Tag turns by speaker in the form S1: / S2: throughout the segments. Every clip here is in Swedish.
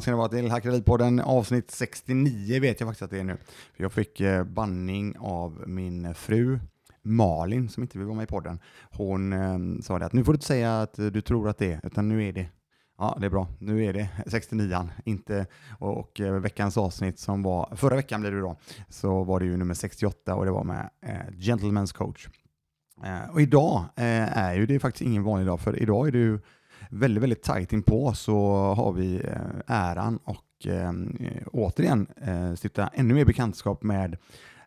S1: välkomna ska ni vara till Hackeripodden avsnitt 69 vet jag faktiskt att det är nu. Jag fick eh, banning av min fru Malin som inte vill vara med i podden. Hon eh, sa det att nu får du inte säga att du tror att det är, utan nu är det. Ja, det är bra. Nu är det 69an, inte och, och eh, veckans avsnitt som var förra veckan blev det då, så var det ju nummer 68 och det var med eh, Gentleman's coach. Eh, och idag eh, är ju det faktiskt ingen vanlig dag, för idag är det ju väldigt, väldigt tajt inpå så har vi eh, äran och eh, återigen eh, stifta ännu mer bekantskap med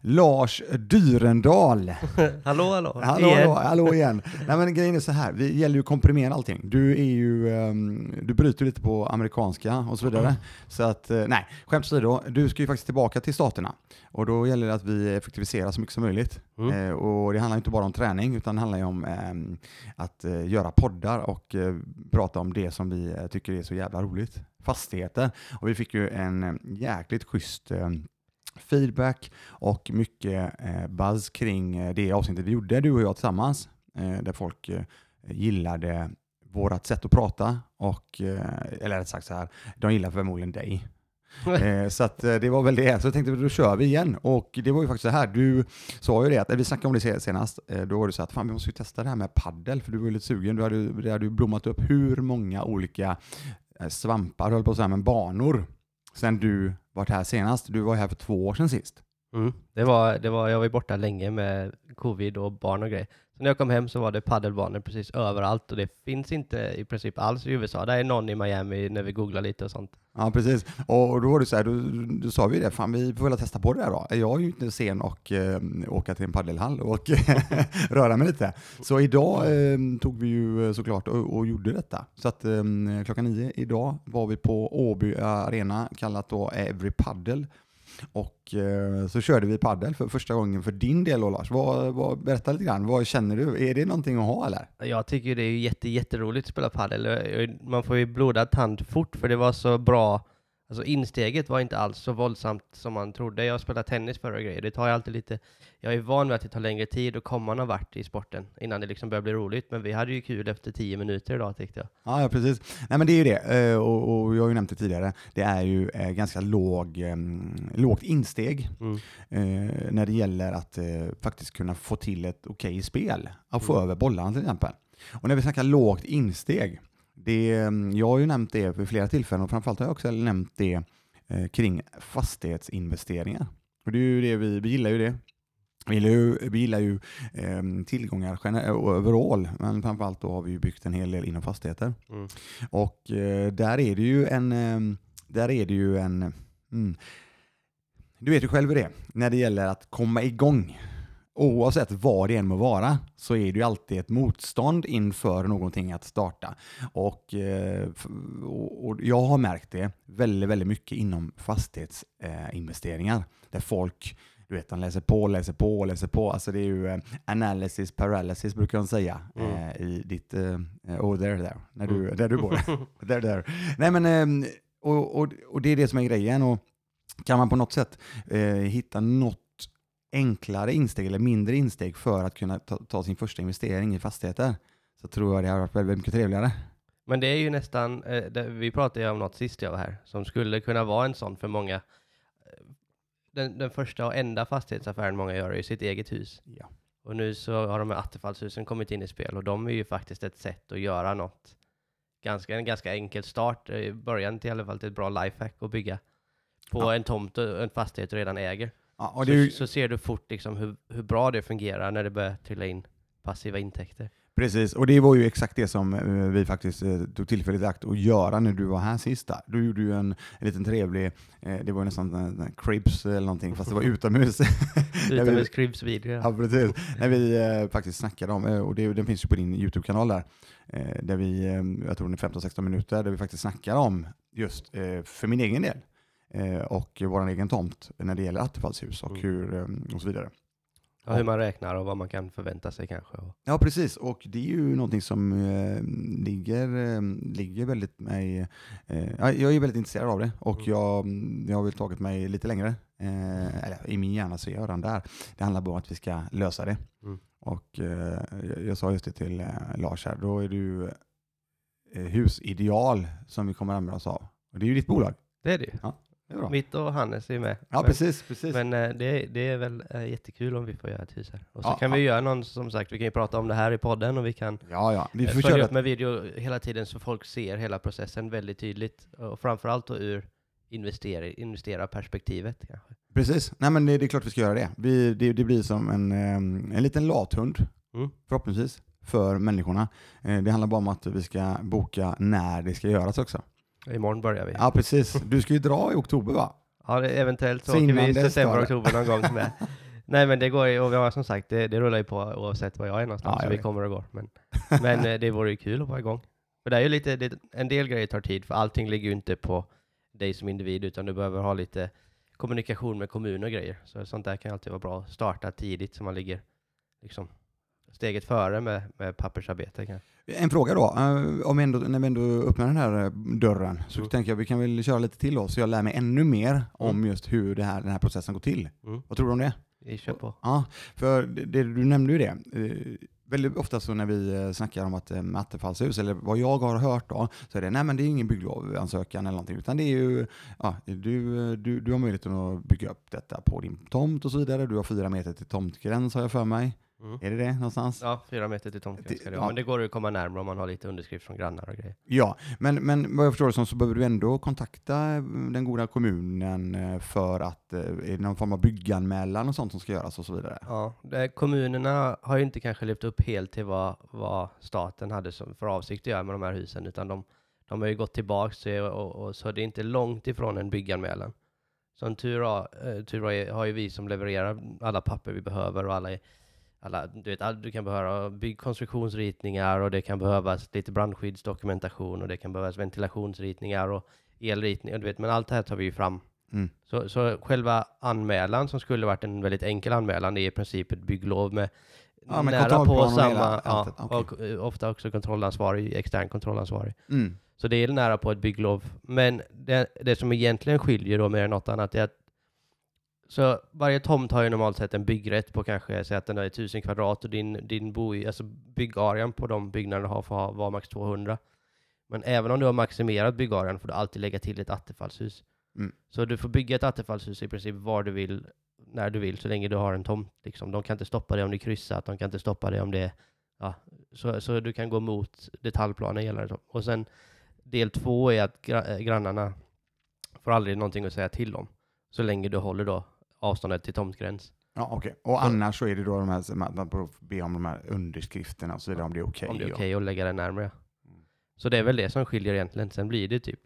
S1: Lars Dyrendal.
S2: hallå, hallå.
S1: Hallå, hallå, hallå igen. Nej, men grejen är så här, det gäller ju att komprimera allting. Du är ju, um, du bryter lite på amerikanska och så vidare. Mm. Så att, uh, nej, skämt åsido, du ska ju faktiskt tillbaka till staterna. Och då gäller det att vi effektiviserar så mycket som möjligt. Mm. Uh, och det handlar inte bara om träning, utan det handlar ju om um, att uh, göra poddar och prata om det som vi tycker är så jävla roligt. Fastigheter. Och vi fick ju en jäkligt schysst feedback och mycket eh, buzz kring eh, det avsnittet vi gjorde, du och jag tillsammans, eh, där folk gillade vårt sätt att prata och, eller rätt sagt så här, de gillar förmodligen dig. så det var väl det. Så jag tänkte då kör vi igen. Och det var ju faktiskt så här, du sa ju det, att, vi snackade om det senast, då var du så att fan vi måste ju testa det här med paddel för du var ju lite sugen. Du hade, du hade blommat upp hur många olika svampar, höll på att säga, men banor sen du varit här senast. Du var här för två år sedan sist.
S2: Mm. Det var, det var, jag var borta länge med covid och barn och grejer. Så när jag kom hem så var det paddelbanor precis överallt och det finns inte i princip alls i USA. Det är någon i Miami när vi googlar lite och sånt.
S1: Ja, precis. Och då var det så här, då, då sa vi det, fan vi får väl testa på det där då. Jag är ju inte sen och eh, åka till en paddelhall och röra mig lite. Så idag eh, tog vi ju eh, såklart och, och gjorde detta. Så att eh, klockan nio idag var vi på Åby Arena, kallat då Every Paddle. Och eh, så körde vi paddel för första gången för din del då Lars. Vad, vad, berätta lite grann, vad känner du? Är det någonting att ha eller?
S2: Jag tycker det är jätte, jätteroligt att spela paddel. Man får ju blodad tand fort för det var så bra Alltså insteget var inte alls så våldsamt som man trodde. Jag spelade tennis förra grejer. Det tar ju alltid lite... Jag är van vid att det tar längre tid att komma någon vart i sporten innan det liksom börjar bli roligt. Men vi hade ju kul efter tio minuter idag tyckte jag.
S1: Ja, ja precis. Nej men det är ju det. Eh, och, och jag har ju nämnt det tidigare. Det är ju eh, ganska låg, um, lågt insteg mm. uh, när det gäller att faktiskt kunna få till ett okej spel. Att få mm. över bollarna till exempel. Och när vi snackar lågt insteg, det, mm, jag har ju nämnt det vid flera tillfällen och framförallt har jag också nämnt det eh, kring fastighetsinvesteringar. Och det är ju det vi, vi gillar ju det. Vi gillar ju, vi gillar ju eh, tillgångar overall, men framförallt då har vi ju byggt en hel del inom fastigheter. Mm. Och eh, där är det ju en, eh, där är det ju en, mm, du vet ju själv hur det är, när det gäller att komma igång oavsett vad det än må vara så är det ju alltid ett motstånd inför någonting att starta. Och, eh, och jag har märkt det väldigt, väldigt mycket inom fastighetsinvesteringar där folk du vet, de läser på, läser på, läser på. Alltså det är ju eh, analysis paralysis brukar de säga mm. eh, i ditt, eh, oh there there, när du, mm. där du bor. there there. Nej men, eh, och, och, och det är det som är grejen. Och kan man på något sätt eh, hitta något enklare insteg eller mindre insteg för att kunna ta, ta, sin första investering i fastigheter så tror jag det har varit väldigt mycket trevligare.
S2: Men det är ju nästan, eh, det, vi pratade ju om något sist jag var här, som skulle kunna vara en sån för många. Den, den första och enda fastighetsaffären många gör är ju sitt eget hus. Ja. Och nu så har de här attefallshusen kommit in i spel och de är ju faktiskt ett sätt att göra något. Ganska, en ganska enkel start, i början till i alla fall till ett bra lifehack att bygga på ja. en tomt och en fastighet du redan äger. Ja, så, ju... så, ser du fort liksom hur, hur bra det fungerar när det börjar trilla in passiva intäkter.
S1: Precis, och det var ju exakt det som eh, vi faktiskt eh, tog tillfället i akt att göra när du var här sist. Du gjorde ju en, en liten trevlig, eh, det var nästan en cribs eller någonting, fast det var utomhus.
S2: utomhus cribs video.
S1: Ja, precis. när vi faktiskt snackade om, och det, den finns ju på din YouTube-kanal där, där vi, jag tror det är 15-16 minuter, där vi faktiskt snackar om just för min egen del, och vår egen tomt när det gäller attefallshus och, mm. hur, eh, och så vidare.
S2: Ja, hur man räknar och vad man kan förvänta sig kanske.
S1: Ja, precis. Och det är ju någonting som eh, ligger, eh, ligger väldigt mig... Eh, jag är väldigt intresserad av det och mm. jag, jag har väl tagit mig lite längre. Eh, eller i min hjärna så är jag redan där. Det handlar bara om att vi ska lösa det. Mm. Och jag, jag, sa just det till Lars här, då är du husideal som vi kommer använda oss av. Och det är ju ditt bolag.
S2: Det är det ju.
S1: Ja.
S2: Mitt och Hannes är med.
S1: Ja,
S2: men,
S1: precis. precis.
S2: Men eh, det, det är väl eh, jättekul om vi får göra ett hus här. Och så
S1: Ja,
S2: kan
S1: ja.
S2: vi göra någon, som sagt, vi kan ju prata om det här i podden och vi kan
S1: ja, ja. Vi
S2: eh,
S1: får
S2: följa
S1: köra
S2: upp med video hela tiden så folk ser hela processen väldigt tydligt. Och framförallt då ur investera, investerarperspektivet kanske.
S1: Precis. Nej, men det, det är klart vi ska göra det. Vi, det, det blir som en, eh, en liten lathund,
S2: Mm.
S1: förhoppningsvis, för människorna. Eh, Det handlar bara om att vi ska boka när det ska göras också.
S2: Imorgon börjar vi.
S1: Ja, precis. Du ska ju dra i oktober va?
S2: Ja, eventuellt så,
S1: Så
S2: åker vi i september, oktober någon gång med. Nej men det går ju, och vi har som sagt, det, det rullar ju på oavsett var jag är någonstans,
S1: Ja,
S2: så
S1: jag
S2: vi
S1: vet.
S2: kommer och går. Men, men eh, det vore ju kul att vara igång. För det är ju lite, det, en del grejer tar tid, för allting ligger ju inte på dig som individ, utan du behöver ha lite kommunikation med kommun och grejer. Så sånt där kan ju alltid vara bra att starta tidigt, så man ligger liksom steget före med, med pappersarbete kanske.
S1: En fråga då, eh, om ändå, när vi ändå öppnar den här eh, dörren så
S2: Mm.
S1: tänker jag vi kan väl köra lite till oss så jag lär mig ännu mer om
S2: Mm.
S1: just hur det här, den här processen går till.
S2: Mm.
S1: Vad tror du om det?
S2: Vi kör på.
S1: Ja, för det, det, du nämnde ju det. Eh, väldigt ofta så när vi snackar om att attefallshus, eller vad jag har hört då, så är det nej men det är ingen bygglovansökan eller någonting, utan det är ju, ja, du, du, du har möjligheten att bygga upp detta på din tomt och så vidare. Du har fyra meter till tomtgräns har jag för mig.
S2: Mm.
S1: Är det det någonstans?
S2: Ja, fyra meter till tomtgräns ska det
S1: Ja.
S2: Men det går att komma närmare om man har lite underskrift från grannar och grejer.
S1: Ja, men, men vad jag förstår det som så behöver du ändå kontakta eh, den goda kommunen eh, för att, eh, är det någon form av bygganmälan och sånt som ska göras och så vidare?
S2: Ja, det, kommunerna har ju inte kanske levt upp helt till vad, vad staten hade som, för avsikt att göra med de här husen, utan de, de har ju gått tillbaka till, och, och, så det är inte långt ifrån en bygganmälan. Som tur, eh, tur är, har ju vi som levererar alla papper vi behöver och alla, alla du vet, all, du kan behöva byggkonstruktionsritningar och det kan behövas lite brandskyddsdokumentation och det kan behövas ventilationsritningar och elritningar, du vet, men allt det här tar vi ju fram
S1: Mm.
S2: så, så själva anmälan som skulle varit en väldigt enkel anmälan är i princip ett bygglov med
S1: Ja,
S2: nära på samma, ja,
S1: okej.
S2: och eh, ofta också kontrollansvarig, extern kontrollansvarig.
S1: Mm.
S2: Så det är nära på ett bygglov. Men det, det som egentligen skiljer då mer än något annat är att så varje tomt har ju normalt sett en byggrätt på kanske, säg att den är 1000 kvadrat och din, din bo, alltså byggarean på de byggnaderna har får ha, vara max 200. Men även om du har maximerat byggarean får du alltid lägga till ett attefallshus.
S1: Mm.
S2: Så du får bygga ett attefallshus i princip var du vill, när du vill, så länge du har en tomt. Liksom. De kan inte stoppa dig om det är kryssat, de kan inte stoppa dig om det är... Ja, så, så du kan gå mot detaljplanen gällande så. Och sen del två är att gra- eh, grannarna får aldrig någonting att säga till om. Så länge du håller då avståndet till tomtgräns.
S1: Ja, okej. Och
S2: Så-
S1: annars så är det då de här, man får be om de här underskrifterna och så vidare, om det är okej.
S2: om det är okej att lägga det närmare.
S1: Mm.
S2: Så det är väl det som skiljer egentligen. Sen blir det typ,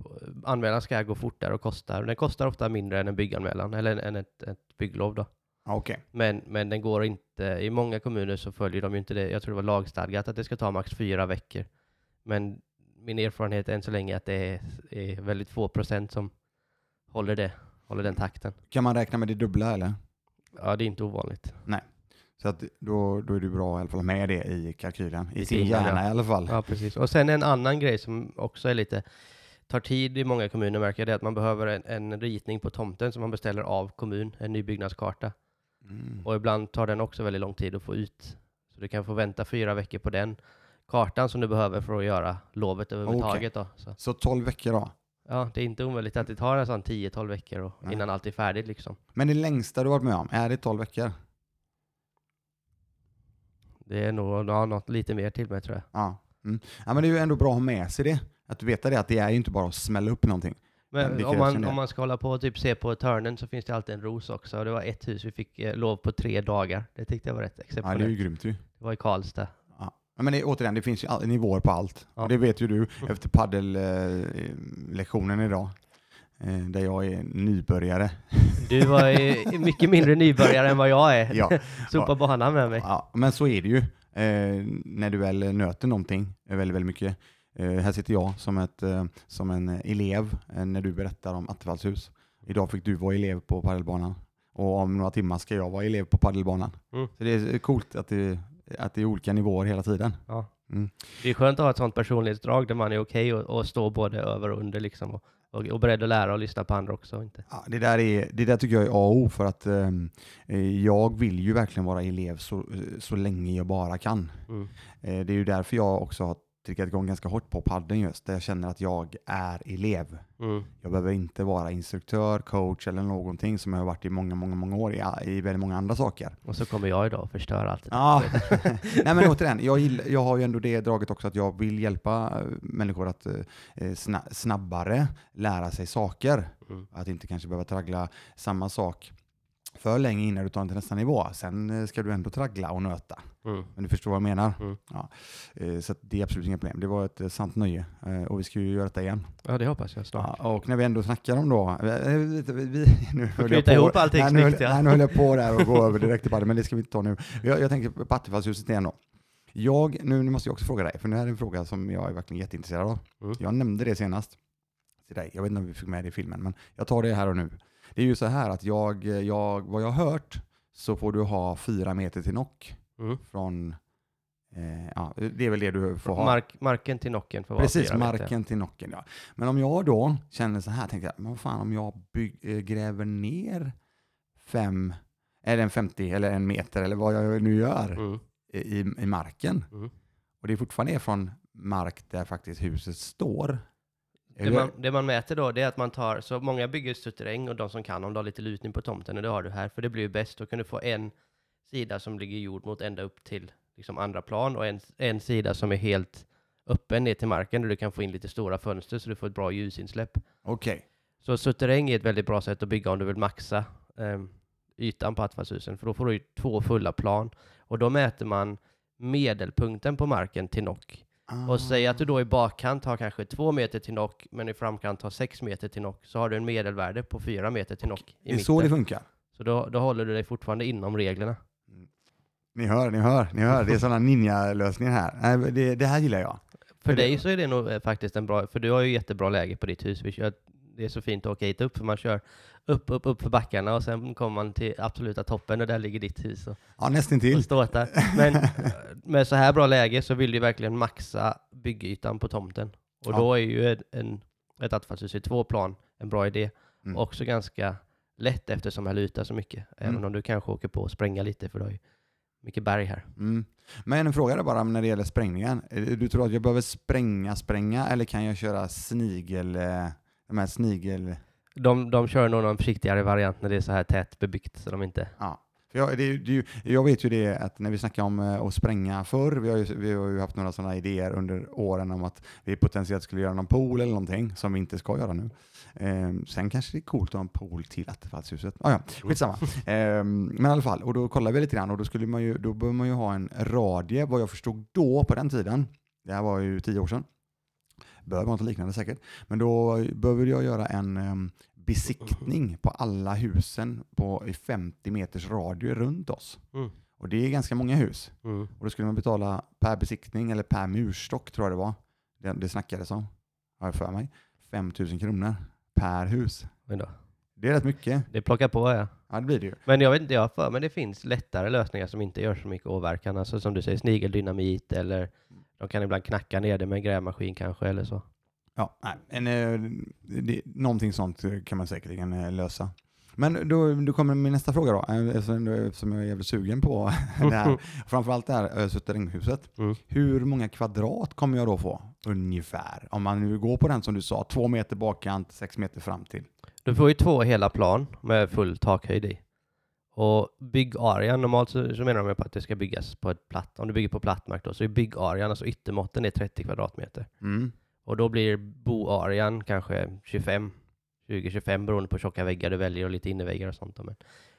S2: anmälan ska gå fortare och kostar. Den kostar ofta mindre än en bygganmälan, eller än ett, ett bygglov då.
S1: Ja, okej.
S2: Men, men den går inte, i många kommuner så följer de ju inte det. Jag tror det var lagstadgat att det ska ta max fyra veckor. Men min erfarenhet än så länge är att det är, är väldigt få procent som håller det, håller den takten.
S1: Kan man räkna med det dubbla eller?
S2: Ja, det är inte ovanligt.
S1: Så att då, då är det bra i alla fall med det i kalkylen. I
S2: I
S1: sin hjärna
S2: ja.
S1: i alla fall.
S2: Ja, precis. Och sen en annan grej som också är lite, tar tid i många kommuner märker jag, det är att man behöver en, en ritning på tomten som man beställer av kommun, en ny byggnadskarta.
S1: Mm.
S2: Och ibland tar den också väldigt lång tid att få ut. Så du kan få vänta fyra veckor på den kartan som du behöver för att göra lovet överhuvudtaget. Då. Så,
S1: Så 12 veckor då.
S2: Ja, det är inte omöjligt att det tar sån 10-12 veckor och,
S1: Nej.
S2: innan allt är färdigt. Liksom.
S1: Men det längsta du varit med om, är det 12 veckor?
S2: Det är nog ja, något lite mer till mig tror jag.
S1: Ja. Mm. ja. men det är ju ändå bra att ha med sig det. Att veta det, att det är ju inte bara att smälla upp någonting. Ja,
S2: Men om man, om man ska hålla på och typ se på törnen så finns det alltid en ros också. Och det var ett hus vi fick eh, lov på tre dagar. Det tyckte jag var rätt
S1: Ja,
S2: exceptionellt.
S1: det är ju grymt ju.
S2: det var i Karlstad.
S1: Ja. Ja, Men det, återigen, det finns ju all, nivåer på allt.
S2: Ja.
S1: Och det vet ju du efter paddellektionen idag. Eh, där jag är nybörjare.
S2: Du var ju mycket mindre nybörjare än vad jag är.
S1: Ja.
S2: Sopa banan med mig.
S1: Ja, men så är det ju. Eh, när du väl nöter någonting eh, väldigt, väldigt mycket. Eh, här sitter jag som, ett, eh, som en elev eh, när du berättar om Attefallshus. Idag fick du vara elev på paddelbanan. Och om några timmar ska jag vara elev på paddelbanan.
S2: Mm.
S1: Så det är coolt att det, att det är olika nivåer hela tiden.
S2: Ja.
S1: Mm.
S2: Det är skönt att ha ett sånt personlighetsdrag där man är okej och, och stå både över och under liksom. Och, och, och beredd att lära och lyssna på andra också. Inte.
S1: Ja, det, där är, det där tycker jag är A och O för att ehm, eh, jag vill ju verkligen vara elev så, så länge jag bara kan.
S2: Mm.
S1: Eh, det är ju därför jag också har trycka igång ganska hårt på padden just, där jag känner att jag är elev.
S2: Mm.
S1: Jag behöver inte vara instruktör, coach eller någonting som jag har varit i många, många, många år i, i väldigt många andra saker.
S2: Och så kommer jag idag och förstör allt. det.
S1: Ja, nej men återigen, jag, gill, jag har ju ändå det draget också att jag vill hjälpa eh, människor att eh, sna, snabbare lära sig saker.
S2: Mm.
S1: Att inte kanske behöva traggla samma sak för länge innan du tar den till nästa nivå. Sen eh, ska du ändå traggla och nöta.
S2: Mm.
S1: Men du förstår vad jag menar?
S2: Mm.
S1: Ja. Eh, Så det är absolut inga problem. Det var ett eh, sant nöje och vi ska ju göra detta igen.
S2: Ja, det hoppas jag snart.
S1: Ja, och när vi ändå snackar om då... Vi, vi, nu höll jag på-
S2: ihop allting
S1: nej, nu,
S2: snyggt, ja.
S1: nej, nu höll jag på där och gå över direkt till padden, men det ska vi inte ta nu. Jag, jag tänker på Attefallshuset igen då. Jag, nu, nu måste jag också fråga dig, för det här är en fråga som jag är verkligen jätteintresserad av.
S2: Mm.
S1: Jag nämnde det senast till dig. Jag vet inte om vi fick med det i filmen, men jag tar det här och nu. Det är ju så här att jag, jag vad jag har hört så får du ha fyra meter till nock
S2: Mm.
S1: från, eh, ja, det är väl det du får ha.
S2: Mark, marken till nocken får vara
S1: Precis,
S2: fyra meter.
S1: marken till nocken ja. Men om jag då känner så här, tänkte jag, men vad fan om jag bygg, eh, gräver ner fem, eller en 50 eller en meter eller vad jag nu gör
S2: Mm.
S1: i, i marken.
S2: Mm.
S1: Och det fortfarande är från mark där faktiskt huset står.
S2: Det man, det man mäter då, det är att man tar, så många bygger suterräng och de som kan, om du har lite lutning på tomten, och det har du här, för det blir ju bäst, då kan du få en sida som ligger jord mot ända upp till liksom andra plan och en, en sida som är helt öppen ner till marken där du kan få in lite stora fönster så du får ett bra ljusinsläpp.
S1: Okej.
S2: Så suterräng är ett väldigt bra sätt att bygga om du vill maxa ehm, ytan på attfallshusen, för då får du ju två fulla plan. Och då mäter man medelpunkten på marken till nock. Och säg att du då i bakkant har kanske två meter till nock, men i framkant har sex meter till nock, så har du en medelvärde på fyra meter till nock i
S1: Det är
S2: mitten.
S1: så det funkar.
S2: Så då, då håller du dig fortfarande inom reglerna.
S1: Ni hör, ni hör, ni hör. Det är sådana ninja-lösningar här. Nej, Det, det här gillar jag.
S2: För
S1: det-
S2: dig så är det nog eh, faktiskt en bra, för du har ju jättebra läge på ditt hus. Det är så fint att åka hit upp, för man kör upp, upp, upp för backarna och sen kommer man till absoluta toppen och där ligger ditt hus och,
S1: Ja, nästintill.
S2: och ståtar. Men eh, med så här bra läge så vill du verkligen maxa byggytan på tomten. Och
S1: Ja.
S2: då är ju en, en, ett attefallshus i två plan en bra idé.
S1: Mm.
S2: Också ganska lätt eftersom jag lutar så mycket. Även
S1: Mm.
S2: om du kanske åker på och spränga lite för du har ju mycket berg här.
S1: Mm. Men en fråga där bara när det gäller sprängningen. Eh, Du tror att jag behöver spränga, spränga eller kan jag köra snigel, eh, de här snigel...
S2: De, de kör nog någon försiktigare variant när det är så här tätt bebyggt så de inte...
S1: Ja. För jag, det, det, jag vet ju det att när vi snackar om eh, att spränga förr, vi har, ju, vi har ju haft några sådana idéer under åren om att vi potentiellt skulle göra någon pool eller någonting som vi inte ska göra nu. Ehm, sen kanske det är coolt att ha en pool till Attefallshuset. Ah, ja, skitsamma. Ehm, men i alla fall, och då kollar vi lite grann och då, skulle man ju, då behöver man ju ha en radie, vad jag förstod då på den tiden, det här var ju tio år sedan, behöver något liknande säkert, men då behöver jag göra en um, besiktning på alla husen på i 50 meters radie runt oss.
S2: Mm.
S1: Och det är ganska många hus.
S2: Mm.
S1: Och då skulle man betala per besiktning, eller per murstock tror jag det var. Det, det snackades om, har jag för mig. 5 000 kronor per hus.
S2: Men då,
S1: Det är rätt mycket.
S2: det plockar på ja.
S1: Ja, det blir det ju.
S2: Men jag vet inte, jag har för men det finns lättare lösningar som inte gör så mycket åverkan. Alltså som du säger, snigeldynamit eller de kan ibland knacka ner det med en grävmaskin kanske eller så.
S1: Ja, nej, en, eh, det, någonting sånt kan man säkerligen lösa. Men då, då kommer min nästa fråga då, eh, eftersom eftersom jag är jävligt sugen på det här. Framförallt det här eh, suterränghuset.
S2: Mm.
S1: Hur många kvadrat kommer jag då få ungefär? Om man nu går på den som du sa, två meter bakkant, sex meter fram till.
S2: Du får ju två hela plan med full takhöjd i. Och byggarean, normalt så, så menar de på att det ska byggas på ett platt, om du bygger på platt mark då, så är byggarean, alltså yttermåtten är 30 kvadratmeter.
S1: Mm.
S2: Och då blir boarean kanske 25, 20-25 beroende på hur tjocka väggar du väljer och lite innerväggar och sånt. Men,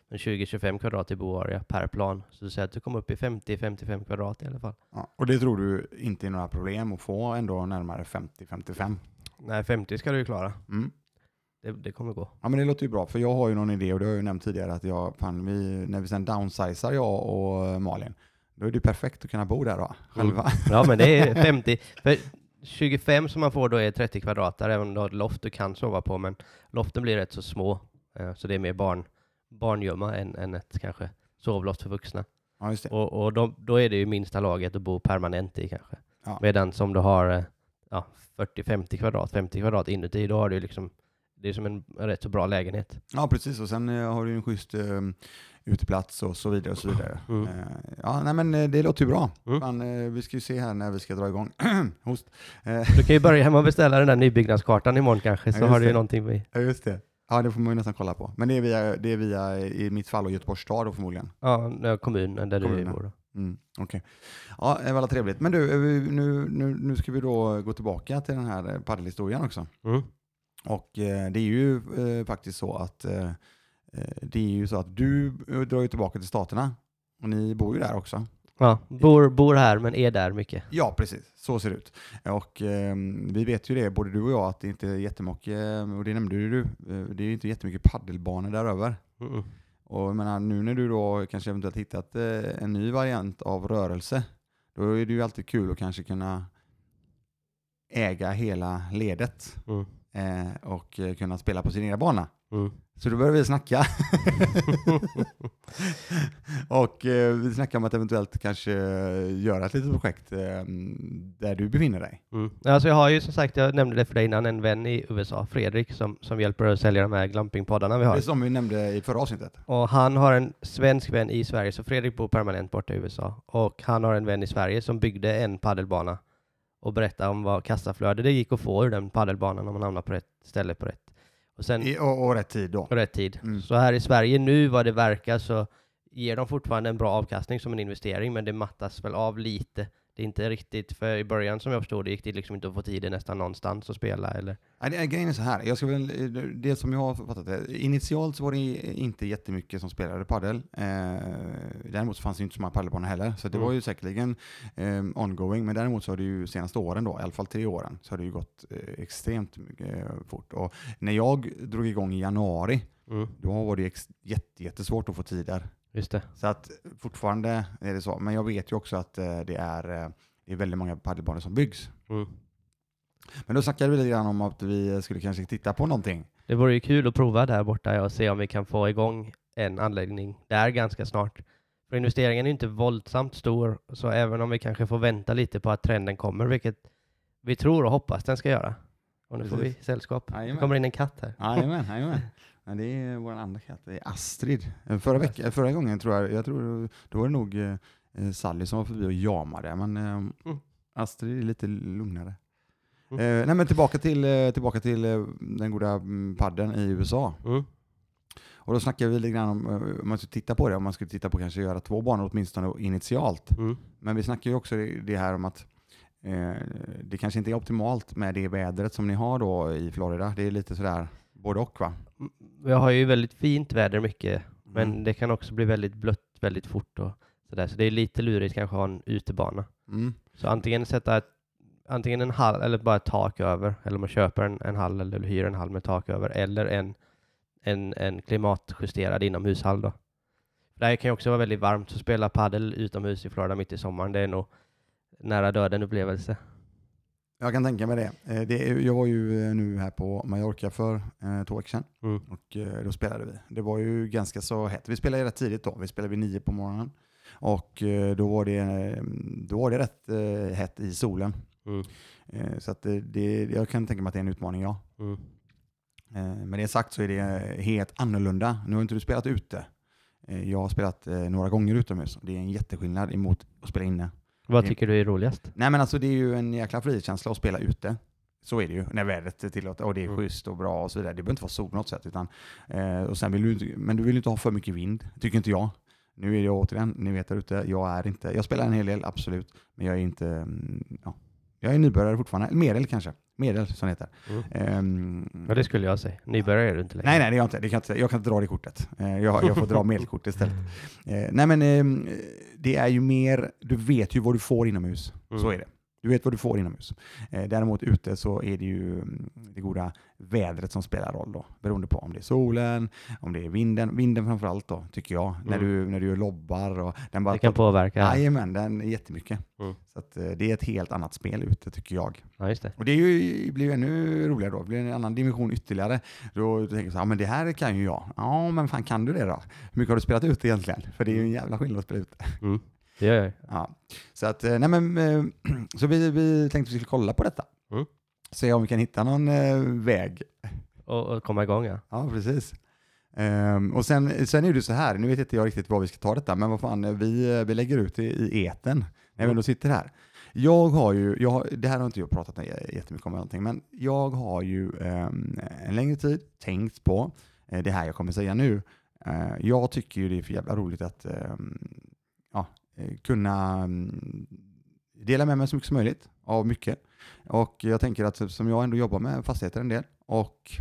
S2: men 20-25 kvadrat i boarea per plan. Så du säger att du kommer upp i 50-55 kvadrat i alla fall.
S1: Ja, och det tror du inte är några problem att få ändå närmare 50-55?
S2: Nej, 50 ska du ju klara.
S1: Mm.
S2: Det, det kommer gå.
S1: Ja men det låter ju bra, för jag har ju någon idé och det har jag ju nämnt tidigare att jag, fan, vi, när vi sen downsizar jag och Malin, då är det perfekt att kunna bo där då, själva.
S2: Ja, men det är 50. För 25 som man får då är 30 kvadrat, där, även om du har ett loft du kan sova på, men loften blir rätt så små. Eh, Så det är mer barn, barngömma än, än ett kanske sovloft för vuxna.
S1: Ja, just det.
S2: Och, och då, då är det ju minsta laget att bo permanent i kanske.
S1: Ja.
S2: Medan som du har eh, ja, 40-50 kvadrat, 50 kvadrat inuti, då har du liksom det är som en rätt så bra lägenhet.
S1: Ja, precis. Och sen eh, har du en schysst eh, uteplats och så vidare och så vidare.
S2: Mm.
S1: Ja, nej men det låter ju bra.
S2: Mm.
S1: Eh, vi ska ju se här när vi ska dra igång. Host.
S2: Du kan ju börja hemma och beställa den där nybyggnadskartan imorgon kanske, så
S1: Ja,
S2: har du ju någonting vi...
S1: ja, just det. Ja, det får man ju nästan kolla på. Men det är via, det är via i mitt fall, och Göteborgs stad då förmodligen.
S2: Ja, kommunen där
S1: Kommunen.
S2: du bor. då.
S1: Mm, Okej. Ja, det var trevligt. Men du, nu, nu, nu ska vi då gå tillbaka till den här paddelhistorien också.
S2: Mm.
S1: Och eh, det är ju eh, faktiskt så att eh, det är ju så att du drar ju tillbaka till staterna. Och ni bor ju där också.
S2: Ja, bor, bor här men är där mycket.
S1: Ja, precis. Så ser det ut. Och eh, vi vet ju det, både du och jag, att det inte är jättemycket, och det nämnde ju du, det är inte jättemycket paddelbanor där över.
S2: Mm.
S1: Och jag menar, nu när du då kanske eventuellt hittat eh, en ny variant av rörelse, då är det ju alltid kul att kanske kunna äga hela ledet
S2: Mm.
S1: Eh, och eh, kunna spela på sin egna bana.
S2: Mm.
S1: Så då börjar vi snacka. och eh, vi snackar om att eventuellt kanske göra ett litet projekt eh, där du befinner dig.
S2: Mm. Alltså jag har ju som sagt, jag nämnde det för dig innan, en vän i USA, Fredrik, som, som hjälper att sälja de här glampingpoddarna vi
S1: Det
S2: har.
S1: är som vi nämnde i förra avsnittet.
S2: Och han har en svensk vän i Sverige, så Fredrik bor permanent borta i USA. Och han har en vän i Sverige som byggde en paddelbana och berättade om vad kassaflöde det gick att få ur den paddelbanan om man hamnar på rätt ställe på rätt. Och sen
S1: I, och, och rätt tid då.
S2: på rätt tid.
S1: Mm.
S2: Så här i Sverige nu, vad det verkar, så ger de fortfarande en bra avkastning som en investering, men det mattas väl av lite. Det är inte riktigt, för i början som jag förstod det gick det liksom inte att få tiden nästan någonstans att spela eller?
S1: Nej, det, grejen är så här, jag ska väl, det som jag har fattat det, initialt så var det inte jättemycket som spelade padel. Eh, däremot så fanns det inte så många padelbanor heller, så det
S2: Mm.
S1: var ju säkerligen eh, ongoing, men däremot så har det ju senaste åren då, i alla fall tre åren, så har det ju gått eh, extremt eh, fort. Och när jag drog igång i januari,
S2: Mm,
S1: då var det jättesvårt att få tid där.
S2: Just det.
S1: Så att fortfarande är det så, men jag vet ju också att eh, det är, eh, det är väldigt många padelbanor som byggs.
S2: Mm.
S1: Men då snackade vi lite grann om att vi skulle kanske titta på någonting.
S2: Det vore ju kul att prova där borta och se om vi kan få igång en anläggning där ganska snart. För investeringen är inte våldsamt stor, så även om vi kanske får vänta lite på att trenden kommer, vilket vi tror och hoppas den ska göra. Och nu får vi
S1: Precis.
S2: sällskap. Det
S1: Jajamän.
S2: kommer in en katt här.
S1: Jajamän, jajamän. Ja, det är vår andra katt, det är Astrid. Eh, Förra, vecka, förra gången tror jag, jag tror, då var det nog eh, eh, Sally som var förbi och jamade, men eh, Astrid är lite lugnare.
S2: Mm.
S1: Eh, nej men tillbaka till, eh, tillbaka till den goda mm, padden i USA.
S2: Mm.
S1: Och då snackar vi lite grann om, om man skulle titta på det, om man skulle titta på kanske göra två banor åtminstone initialt.
S2: Mm.
S1: Men vi snackar ju också det det här om att det kanske inte är optimalt med det vädret som ni har då i Florida. Det är lite sådär både och va?
S2: Vi har ju väldigt fint väder mycket, men
S1: Mm.
S2: det kan också bli väldigt blött väldigt fort och sådär. Så det är lite lurigt kanske att ha en utebana.
S1: Mm.
S2: Så antingen sätta ett, antingen en hall eller bara ett tak över, eller man köper en, en hall eller hyr en hall med tak över, eller en, en, en klimatjusterad inomhushall då. Det här kan ju också vara väldigt varmt, så spela paddel utomhus i Florida mitt i sommaren, det är nog nära döden upplevelse.
S1: Jag kan tänka mig det. Eh, det jag var ju eh, nu här på Mallorca för eh, två veckor sedan
S2: Mm.
S1: och då spelade vi. Det var ju ganska så hett. Vi spelade rätt tidigt då. Vi spelade vid nio på morgonen och då var det, då var det rätt hett i solen.
S2: Mm.
S1: Så att det, det, jag kan tänka mig att det är en utmaning, ja.
S2: Mm.
S1: Med det sagt så är det helt annorlunda. Nu har inte du spelat ute. Jag har spelat några gånger utomhus. Det är en jätteskillnad emot att spela inne.
S2: Vad
S1: Mm.
S2: tycker du är roligast?
S1: Nej men alltså det är ju en jäkla frihetskänsla att spela ute. Så är det ju, när vädret tillåter och det är
S2: Mm.
S1: schysst och bra och så vidare. Det behöver inte vara sol på något sätt. Utan, eh, och sen vill du, inte- men du vill inte ha för mycket vind, tycker inte jag. Nu är jag återigen, ni vet där ute, jag är inte, jag spelar en hel del, absolut. Men jag är inte, mm, ja, jag är nybörjare fortfarande. Medel kanske, medel som det heter.
S2: Mm.
S1: Ehm,
S2: Ja, det skulle jag säga. Nybörjare är du inte längre.
S1: Nej, nej, det är jag inte. Det kan jag, inte. jag kan inte dra det kortet. Eh, Jag, jag får dra medelkort istället. Eh, Nej, men eh, det är ju mer, du vet ju vad du får inomhus.
S2: Mm.
S1: Så är det. Du vet vad du får inomhus. Eh, Däremot ute så är det ju mm, det goda vädret som spelar roll då. Beroende på om det är solen, om det är vinden. Vinden framförallt då, tycker jag. När,
S2: Mm.
S1: du, när du gör lobbar och den bara...
S2: Det kan påverka.
S1: Jajamän, den är jättemycket.
S2: Mm.
S1: Så att, eh, det är ett helt annat spel ute tycker jag.
S2: Ja, just det.
S1: Och det är ju, blir ju ännu roligare då, det blir en annan dimension ytterligare. Då tänker jag så här, "Ja, men det här kan ju jag. Ja, men fan kan du det då? Hur mycket har du spelat ut egentligen? För det är ju en jävla skillnad att spela ut.
S2: Mm. Det gör jag.
S1: Ja. Så, att, eh, nej men, eh, så vi, vi tänkte att vi skulle kolla på detta.
S2: Mm.
S1: Se om vi kan hitta någon eh, väg.
S2: och, och komma igång ja.
S1: Ja, precis. Um, och sen, sen är det så här, nu vet inte jag riktigt var vi ska ta detta, men vad fan, vi, vi lägger ut det i eten när vi ändå sitter här. Jag har ju, jag har, det här har inte jag pratat jättemycket om någonting, men jag har ju um, en längre tid tänkt på uh, det här jag kommer säga nu. Uh, jag tycker ju det är för jävla roligt att um, Eh, kunna mm, dela med mig så mycket som möjligt av mycket. Och jag tänker att som jag ändå jobbar med fastigheter en del och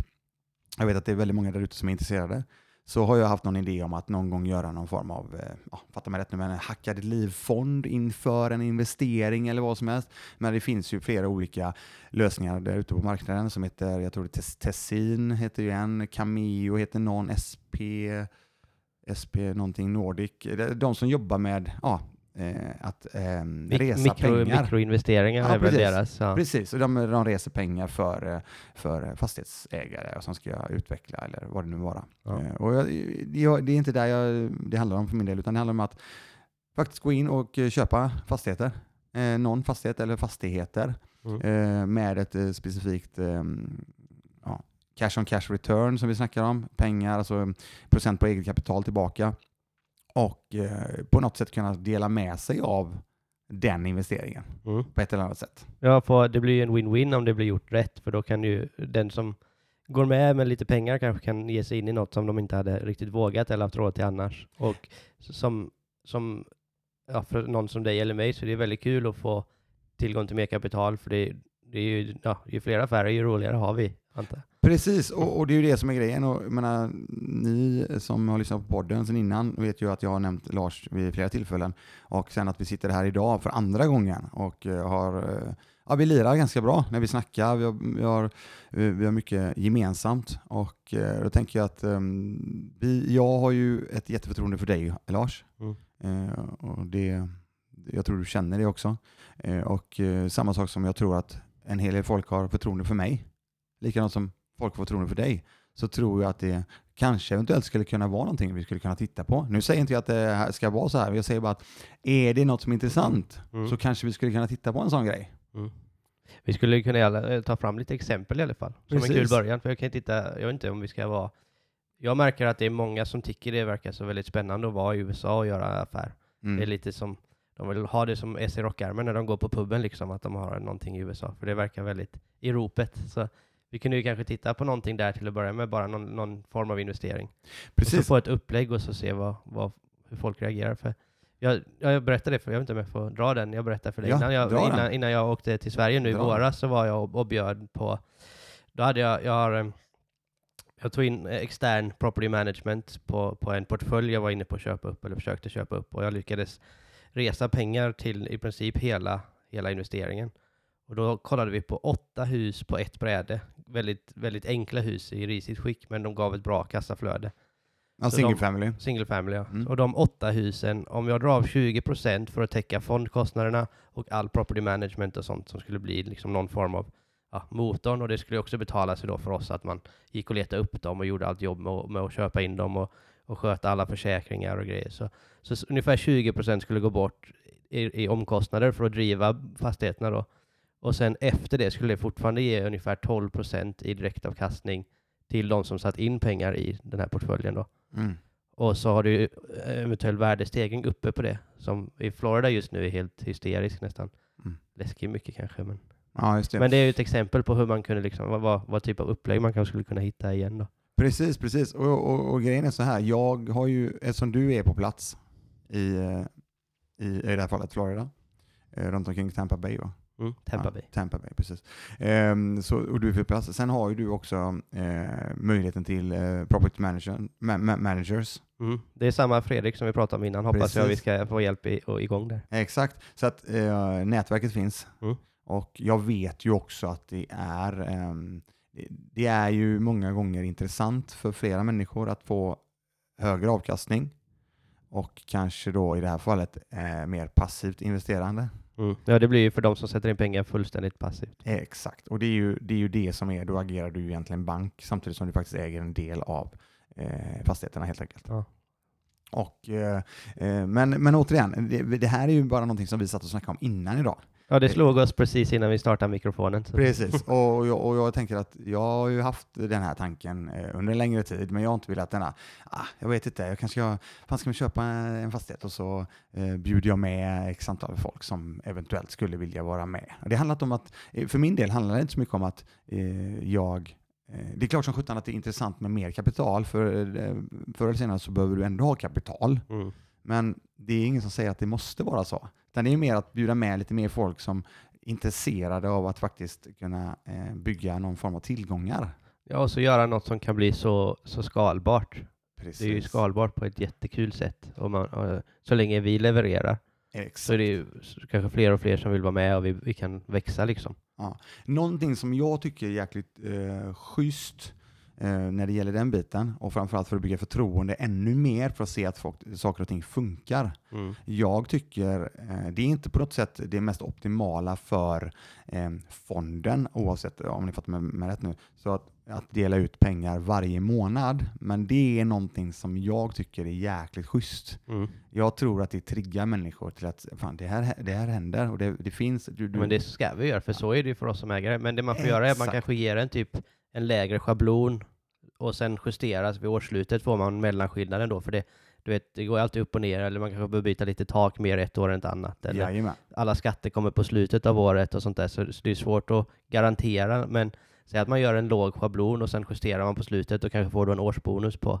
S1: jag vet att det är väldigt många där ute som är intresserade, så har jag haft någon idé om att någon gång göra någon form av, eh, ja, fatta mig rätt nu, men en hackad livfond inför en investering eller vad som helst. Men det finns ju flera olika lösningar där ute på marknaden som heter, jag tror det är Tessin heter ju en, Cameo heter någon, SP, SP någonting Nordic. De som jobbar med ja, eh, att eh, resa mikro, pengar.
S2: Mikroinvesteringar ja, är väl deras.
S1: Ja. Precis, och de, de reser pengar för, eh, för fastighetsägare som ska utveckla eller vad det nu vara. Ja. Eh, och jag, jag, det är inte där jag, det handlar om för min del, utan det handlar om att faktiskt gå in och köpa fastigheter. Eh, någon fastighet eller fastigheter mm. eh, med ett specifikt ehm, cash on cash return som vi snackar om. Pengar, alltså procent på eget kapital tillbaka och eh, på något sätt kunna dela med sig av den investeringen mm. på ett eller annat sätt.
S2: Ja, för det blir ju en win-win om det blir gjort rätt, för då kan ju den som går med med lite pengar kanske kan ge sig in i något som de inte hade riktigt vågat eller haft råd till annars. Och som, som ja, för någon som dig eller mig så är det väldigt kul att få tillgång till mer kapital, för det, det är ju, ja, ju fler affärer ju roligare har vi, antar
S1: Precis, och, och, det är ju det som är grejen. Och, jag menar, ni som har lyssnat på podden sedan innan vet ju att jag har nämnt Lars vid flera tillfällen. Och sen att vi sitter här idag för andra gången och uh, har uh, Ja, vi lirar ganska bra när vi snackar. Vi har, vi har, vi har mycket gemensamt och uh, då tänker jag att um, vi, jag har ju ett jätteförtroende för dig, Lars. Mm. och det, jag tror du känner det också. och samma sak som jag tror att en hel del folk har förtroende för mig. Likadant som folk får förtroende för dig, så tror jag att det kanske eventuellt skulle kunna vara någonting vi skulle kunna titta på. Nu säger inte jag att det ska vara så här, jag säger bara att är det något som är intressant mm. så kanske vi skulle kunna titta på en sån grej. Mm.
S2: Vi skulle kunna eh, ta fram lite exempel i alla fall, som Precis. en kul början, för jag kan titta, jag vet inte om vi ska vara jag märker att det är många som tycker det verkar så väldigt spännande att vara i USA och göra affär. Mm. Det är lite som, de vill ha det som SE Rockärmen när de går på puben, liksom, att de har någonting i USA, för det verkar väldigt i ropet. Så vi kunde ju kanske titta på någonting där till att börja med, bara någon, någon form av investering. Precis. Och så få ett upplägg och så se vad, vad, hur folk reagerar. För jag, jag berättade det, för jag vet inte om jag får dra den, jag berättade för dig. Ja, innan, jag, innan, innan jag åkte till Sverige nu dra. i våras så var jag och, och bjöd på, då hade jag, jag har, eh, jag tog in extern property management på, på en portfölj jag var inne på att köpa upp, eller försökte köpa upp, och jag lyckades resa pengar till i princip hela, hela investeringen. Och då kollade vi på åtta hus på ett bräde. Väldigt, väldigt enkla hus i risigt skick, men de gav ett bra kassaflöde.
S1: Ja, single de, family.
S2: Single family, ja. Mm. Och de åtta husen, om jag drar av 20% för att täcka fondkostnaderna och all property management och sånt som skulle bli liksom någon form av ja, motorn, och det skulle också betala sig då för oss att man gick och letade upp dem och gjorde allt jobb med, med att köpa in dem och, och sköta alla försäkringar och grejer. Så, så ungefär 20% skulle gå bort i, i omkostnader för att driva fastigheterna då. Och sen efter det skulle det fortfarande ge ungefär 12 procent i direktavkastning till de som satt in pengar i den här portföljen. Då. Mm. Och så har du eventuell värdestegring uppe på det, som i Florida just nu är helt hysterisk nästan. Mm. Läskigt mycket kanske, men
S1: ja, det.
S2: men det är ju ett exempel på hur man kunde liksom, vad, vad, vad typ av upplägg man kanske skulle kunna hitta igen. Då.
S1: Precis, precis. Och, och, och, grejen är så här, jag har ju, eftersom du är på plats i, eh, i, i det här fallet Florida, eh, runt omkring Tampa Bay va?
S2: Mm, Tampa Bay.
S1: Ja, Tampa Bay, precis. Um, så, och du är plats. Sen har ju du också uh, möjligheten till uh, property manager, ma ma managers.
S2: Mm. Det är samma Fredrik som vi pratade om innan, hoppas precis. jag vi ska få hjälp i, och igång där.
S1: Exakt, så att uh, nätverket finns. Mm. Och jag vet ju också att det är, um, det är ju många gånger intressant för flera människor att få högre avkastning och kanske då i det här fallet mer passivt investerande.
S2: Mm. Ja, det blir ju för de som sätter in pengar fullständigt passivt.
S1: Exakt, och det är ju det, är ju det som är, då agerar du egentligen bank samtidigt som du faktiskt äger en del av eh, fastigheterna helt enkelt. Ja. Och, eh, eh men, men återigen, det, det, här är ju bara någonting som vi satt och snackade om innan idag.
S2: Ja, det slog oss precis innan vi startade mikrofonen. Så.
S1: Precis, och jag, och jag tänker att jag har ju haft den här tanken eh, under en längre tid, men jag har inte velat denna, ah, jag vet inte, jag kanske ska, fan ska vi köpa en fastighet och så eh, bjuder jag med x antal folk som eventuellt skulle vilja vara med. Det handlar om att, eh, för min del handlar det inte så mycket om att eh, jag eh, det är klart som sjutton att det är intressant med mer kapital, för förr eller senare så behöver du ändå ha kapital. Mm. Men det är ingen som säger att det måste vara så. Utan det är mer att bjuda med lite mer folk som är intresserade av att faktiskt kunna eh, bygga någon form av tillgångar.
S2: Ja, och så göra något som kan bli så, så skalbart. Precis. Det är ju skalbart på ett jättekul sätt. Och man, och så länge vi levererar Exakt. så är det ju kanske fler och fler som vill vara med och vi, vi kan växa liksom.
S1: Ja. Någonting som jag tycker är jäkligt eh, schysst eh, när det gäller den biten och framförallt för att bygga förtroende ännu mer för att se att folk, saker och ting funkar. Mm. Jag tycker eh, det är inte på något sätt det mest optimala för eh, fonden, oavsett om ni fattar mig rätt nu, så att, att dela ut pengar varje månad. Men det är någonting som jag tycker är jäkligt schysst. Mm. Jag tror att det triggar människor till att fan, det, här, det här händer och det, det finns.
S2: Du, du, men det ska vi göra, för så är det ju för oss som ägare. Men det man får Exakt. göra är att man kanske ger en typ en lägre schablon och sen justeras vid årsslutet får man mellanskillnaden då, för det, du vet, det går alltid upp och ner, eller man kanske behöver byta lite tak mer ett år än ett annat. Eller Jajamän. alla skatter kommer på slutet av året och sånt där, så, så det är svårt att garantera. Men säg att man gör en låg schablon och sen justerar man på slutet och kanske får då en årsbonus på,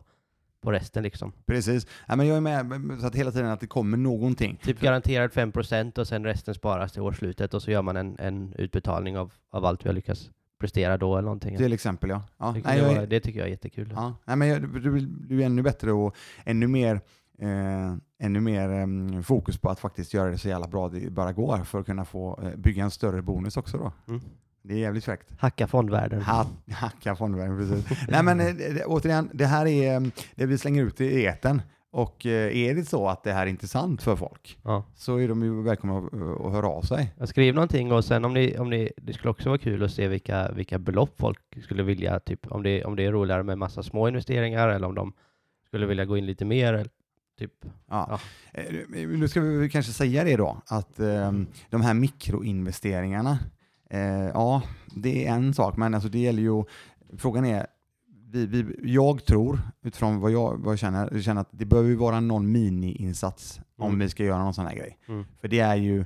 S2: på resten liksom.
S1: Precis. Ja, men jag är med så att hela tiden att det kommer någonting.
S2: Typ garanterad 5% och sen resten sparas till årsslutet och så gör man en, en utbetalning av, av allt vi har lyckats prestera då eller någonting.
S1: Till exempel ja. ja.
S2: Det, nej, jag, det tycker jag är jättekul.
S1: Ja. Nej, men jag, du, du är ännu bättre och ännu mer, eh, ännu mer eh, fokus på att faktiskt göra det så jävla bra det bara går för att kunna få eh, bygga en större bonus också då. Mm. Det är jävligt fräckt.
S2: Hacka fondvärlden.
S1: Ha, hacka fondvärlden, precis. Nej men eh, återigen, det här är eh, det vi slänger ut i eten. Och eh, är det så att det här är intressant för folk ja. så är de ju välkomna att, att höra av sig.
S2: Jag skriv någonting och sen om ni, om ni, det skulle också vara kul att se vilka, vilka belopp folk skulle vilja, typ om det, om det är roligare med massa små investeringar eller om de skulle vilja gå in lite mer. Typ.
S1: Ja. ja. Eh, nu ska vi kanske säga det då, att um, de här mikroinvesteringarna, uh, ja, det är en sak, men alltså det gäller ju, frågan är, vi, vi, jag tror, utifrån vad jag, vad jag känner, jag känner att det behöver vara någon mini-insats mm. om vi ska göra någon sån här grej. Mm. För det är ju,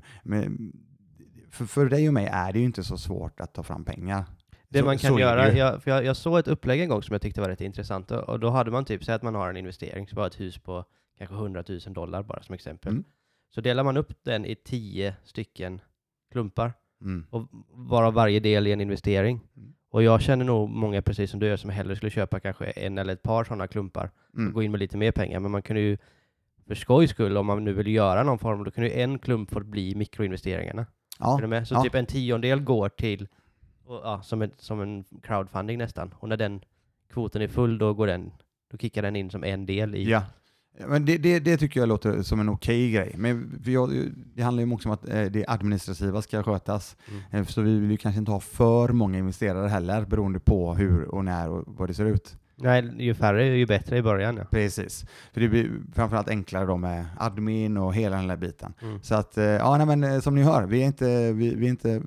S1: för, för dig och mig är det ju inte så svårt att ta fram pengar.
S2: Det så, man kan göra, jag, för jag, jag, såg ett upplägg en gång som jag tyckte var rätt intressant, och då hade man typ, säg att man har en investering, så var ett hus på kanske 100 000 dollar bara som exempel. Mm. Så delar man upp den i tio stycken klumpar, mm. och varav varje del är en investering. Och jag känner nog många, precis som du gör, som hellre skulle köpa kanske en eller ett par sådana klumpar mm. och gå in med lite mer pengar. Men man kan ju, för skojs skull, om man nu vill göra någon form, då kan ju en klump få bli mikroinvesteringarna. Ja. Är du med? Så ja. typ en tiondel går till, och, ja, som, ett, som en crowdfunding nästan. Och när den kvoten är full, då går den, då kickar den in som en del i,
S1: ja. Men det, det, det, tycker jag låter som en okej okay grej. Men jag, det handlar ju också om att eh, det administrativa ska skötas. Mm. Eh, så vi vill ju kanske inte ha för många investerare heller, beroende på hur och när och vad det ser ut.
S2: Nej, ju färre ju bättre i början. Ja.
S1: Precis. För det blir framförallt enklare då med admin och hela den där biten. Mm. Så att, eh, ja nej, men som ni hör, vi är inte, vi, vi är inte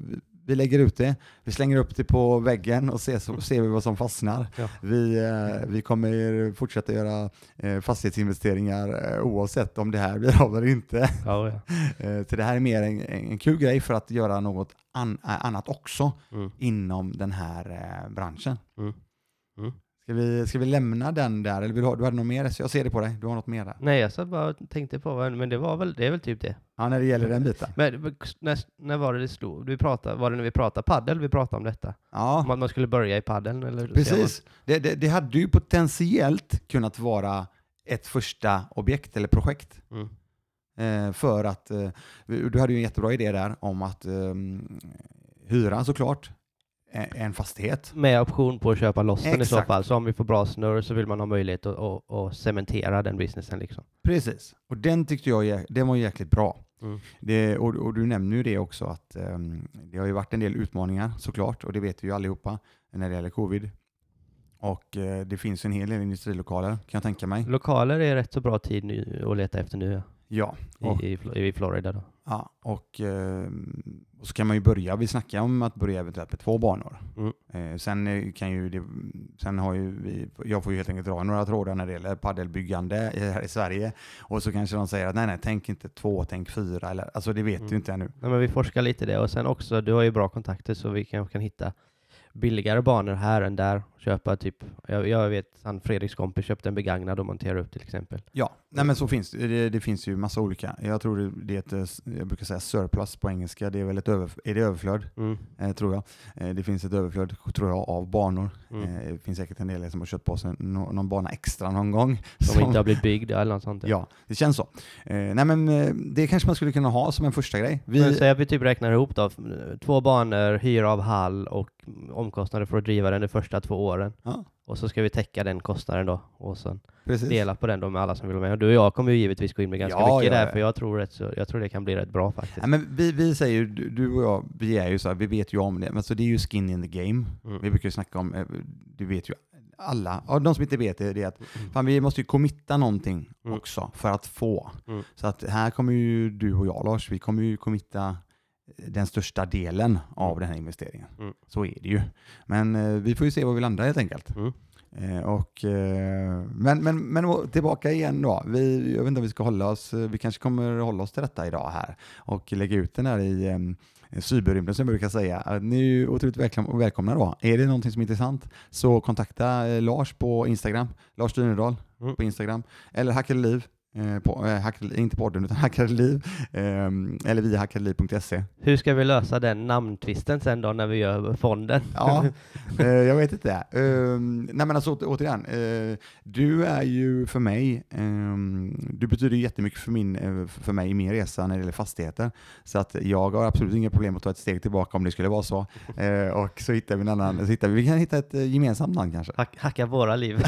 S1: vi lägger ut det, vi slänger upp det på väggen och ser, så ser vi vad som fastnar. Ja. Vi, eh, vi kommer fortsätta göra eh, fastighetsinvesteringar eh, oavsett om det här blir av eller inte. Ja, ja. eh, så det här är mer en, en kul grej för att göra något an, annat också mm. inom den här eh, branschen. Mm. Mm. Ska vi, ska vi lämna den där, eller vill du, ha, du hade något mer? Jag ser det på dig, du har något mer där.
S2: Nej, jag satt bara tänkte på, men det var väl, det är väl typ det.
S1: Ja, när det gäller den biten.
S2: Men när, när var det det slog? Vi pratade, var det när vi pratade paddel vi pratade om detta? Ja. Om att man skulle börja i paddeln? Eller
S1: Precis. Det, det, det, hade ju potentiellt kunnat vara ett första objekt eller projekt. Mm. Eh, för att, eh, du hade ju en jättebra idé där om att eh, hyra såklart, en fastighet.
S2: Med option på att köpa loss den i så fall. Så om vi får bra snurr så vill man ha möjlighet att, att, att cementera den businessen. Liksom.
S1: Precis, och den tyckte jag den var jäkligt bra. Mm. Det, och, och, du nämner ju det också att um, det har ju varit en del utmaningar såklart och det vet vi ju allihopa när det gäller covid. Och uh, det finns en hel del industrilokaler kan jag tänka mig.
S2: Lokaler är rätt så bra tid nu att leta efter nu.
S1: Ja.
S2: I, i, I Florida då.
S1: Ja, och, eh, och så kan man ju börja, vi snackar om att börja eventuellt med två banor.
S2: Mm.
S1: Eh, sen eh, kan ju det, sen har ju vi, jag får ju helt enkelt dra några trådar när det gäller paddelbyggande i- här i Sverige. Och så kanske de säger att nej, nej, tänk inte två, tänk fyra. Eller, alltså det vet
S2: Mm.
S1: du inte ännu.
S2: Nej, men vi forskar lite i det och sen också, du har ju bra kontakter så vi kanske kan hitta billigare banor här än där. Köpa typ, jag, jag vet han Fredriks kompis köpte en begagnad och monterade upp till exempel.
S1: Ja, nej men så finns det. det. Finns ju massa olika. Jag tror det, ett, eh, jag brukar säga surplus på engelska. Det är väl ett över, är det överflöd,
S2: Mm.
S1: eh, tror jag. Eh, det finns ett överflöd, tror jag, av banor.
S2: Mm.
S1: Eh, det finns säkert en del som har köpt på sig no, någon bana extra någon gång.
S2: Som inte har blivit byggd eller något sånt.
S1: Ja, det känns så. Eh, nej men eh, det kanske man skulle kunna ha som en första grej. Vi,
S2: Men säg att vi typ räknar ihop då, två banor, hyra av hall och omkostnader för att driva den de första två åren.
S1: Ja,
S2: Och så ska vi täcka den kostnaden då och sen
S1: precis.
S2: dela på den då med alla som vill vara med. Och du och jag kommer ju givetvis gå in med ganska
S1: Ja,
S2: mycket
S1: ja,
S2: där, för jag tror, rätt jag tror det kan bli rätt bra faktiskt.
S1: Ja, men vi, vi säger ju, du du och jag, vi är ju så här, vi vet ju om det, men så det är ju skin in the game.
S2: Mm.
S1: Vi brukar ju snacka om, eh, du vet ju alla, ja, de som inte vet det, det är att
S2: Mm.
S1: fan, vi måste ju committa någonting
S2: Mm.
S1: också för att få.
S2: Mm.
S1: Så att här kommer ju du och jag Lars, vi kommer ju committa den största delen av
S2: Mm.
S1: den här investeringen.
S2: Mm.
S1: Så är det ju. Men eh, vi får ju se var vi landar helt enkelt.
S2: Mm.
S1: Eh, och, eh, men, men, men tillbaka igen då. Vi, jag vet inte om vi ska hålla oss, eh, vi kanske kommer hålla oss till detta idag här och lägga ut den här i eh, cyberrymden som jag brukar säga. Eh, Ni är ju otroligt välkom- välkomna då. Är det någonting som är intressant så kontakta Lars på Instagram, Lars Dynerdal
S2: Mm.
S1: på Instagram, eller Hackade Liv, eh, på, eh, Hackade, inte podden utan Hackade Liv, eh, eller via hackadeliv.se.
S2: Hur ska vi lösa den namntvisten sen då när vi gör fonden?
S1: Ja, eh, jag vet inte. Uh, nej men alltså åter- återigen, eh, du är ju för mig, ehm, du betyder jättemycket för, min, för mig i min resa när det gäller fastigheter. Så att jag har absolut inga problem att ta ett steg tillbaka om det skulle vara så. Och så hittar vi en annan, så hittar vi, vi kan hitta ett gemensamt namn kanske.
S2: Hack, hacka våra liv.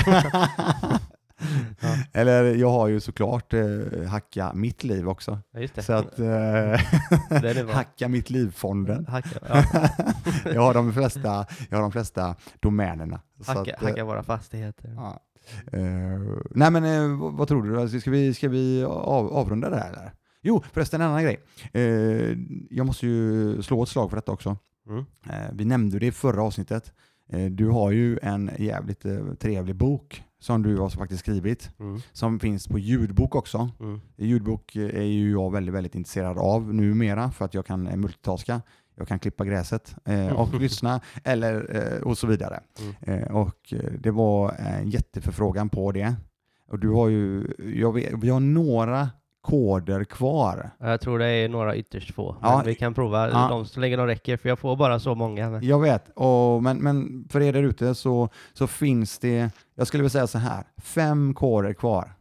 S2: Ja,
S1: Eller jag har ju såklart eh, Hacka mitt liv också.
S2: Ja.
S1: Så att, eh. Hacka mitt liv-fonden.
S2: Hacka, ja,
S1: jag, har de flesta, jag har de flesta domänerna.
S2: Hacka,
S1: att, eh,
S2: hacka våra fastigheter.
S1: Ja. Eh, nej men eh, vad, vad tror du? Alltså, Ska vi, ska vi av, avrunda det här eller? Jo, förresten en annan grej. Eh, jag måste ju slå ett slag för detta också.
S2: Mm.
S1: Vi nämnde det i förra avsnittet. Du har ju en jävligt trevlig bok som du har faktiskt skrivit,
S2: Mm.
S1: som finns på ljudbok också.
S2: Mm.
S1: Ljudbok eh, är ju jag väldigt, väldigt intresserad av numera för att jag kan eh, multitaska. Jag kan klippa gräset eh, och lyssna eller, eh, och så vidare.
S2: Mm.
S1: Eh, och eh, det var en jätteförfrågan på det. Och du har ju, jag vet, vi har några koder kvar.
S2: Jag tror det är några ytterst få.
S1: Ja.
S2: Men vi kan prova
S1: Ja.
S2: dem så länge de räcker, för jag får bara så många.
S1: Jag vet, och, men, men för er där ute så, så finns det, jag skulle vilja säga så här, fem koder kvar.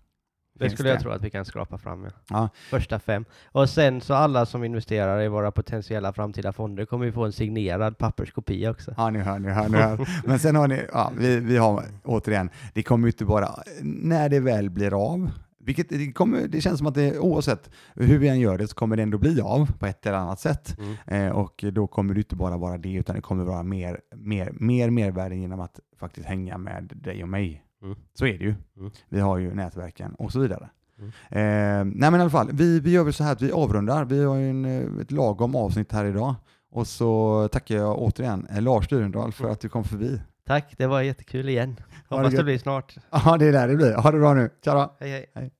S2: Det skulle jag tro att vi kan skrapa fram. Ja.
S1: Ja.
S2: Första fem. Och sen så alla som investerar i våra potentiella framtida fonder kommer vi få en signerad papperskopia också.
S1: Ja, ni hör, ni hör, ni hör. Men sen har ni, ja, vi, vi har återigen, det kommer ju inte bara, när det väl blir av, vilket det, kommer, det känns som att det oavsett hur vi än gör det så kommer det ändå bli av på ett eller annat sätt.
S2: Mm.
S1: Eh, och då kommer det inte bara vara det, utan det kommer vara mer, mer, mer mervärde genom att faktiskt hänga med dig och mig.
S2: Mm.
S1: Så är det ju.
S2: Mm.
S1: Vi har ju nätverken och så vidare.
S2: Mm.
S1: Eh, nej men i alla fall, vi, vi gör väl så här att vi avrundar. Vi har ju en, eh, ett lagom avsnitt här idag. Och så tackar jag återigen eh, Lars Dyrendal för
S2: Mm.
S1: att du kom förbi.
S2: Tack, det var jättekul igen.
S1: Det
S2: Hoppas det
S1: gött.
S2: blir snart.
S1: Ja, det är där det blir. Ha det bra nu. Tja då.
S2: Hej hej.
S1: Hej.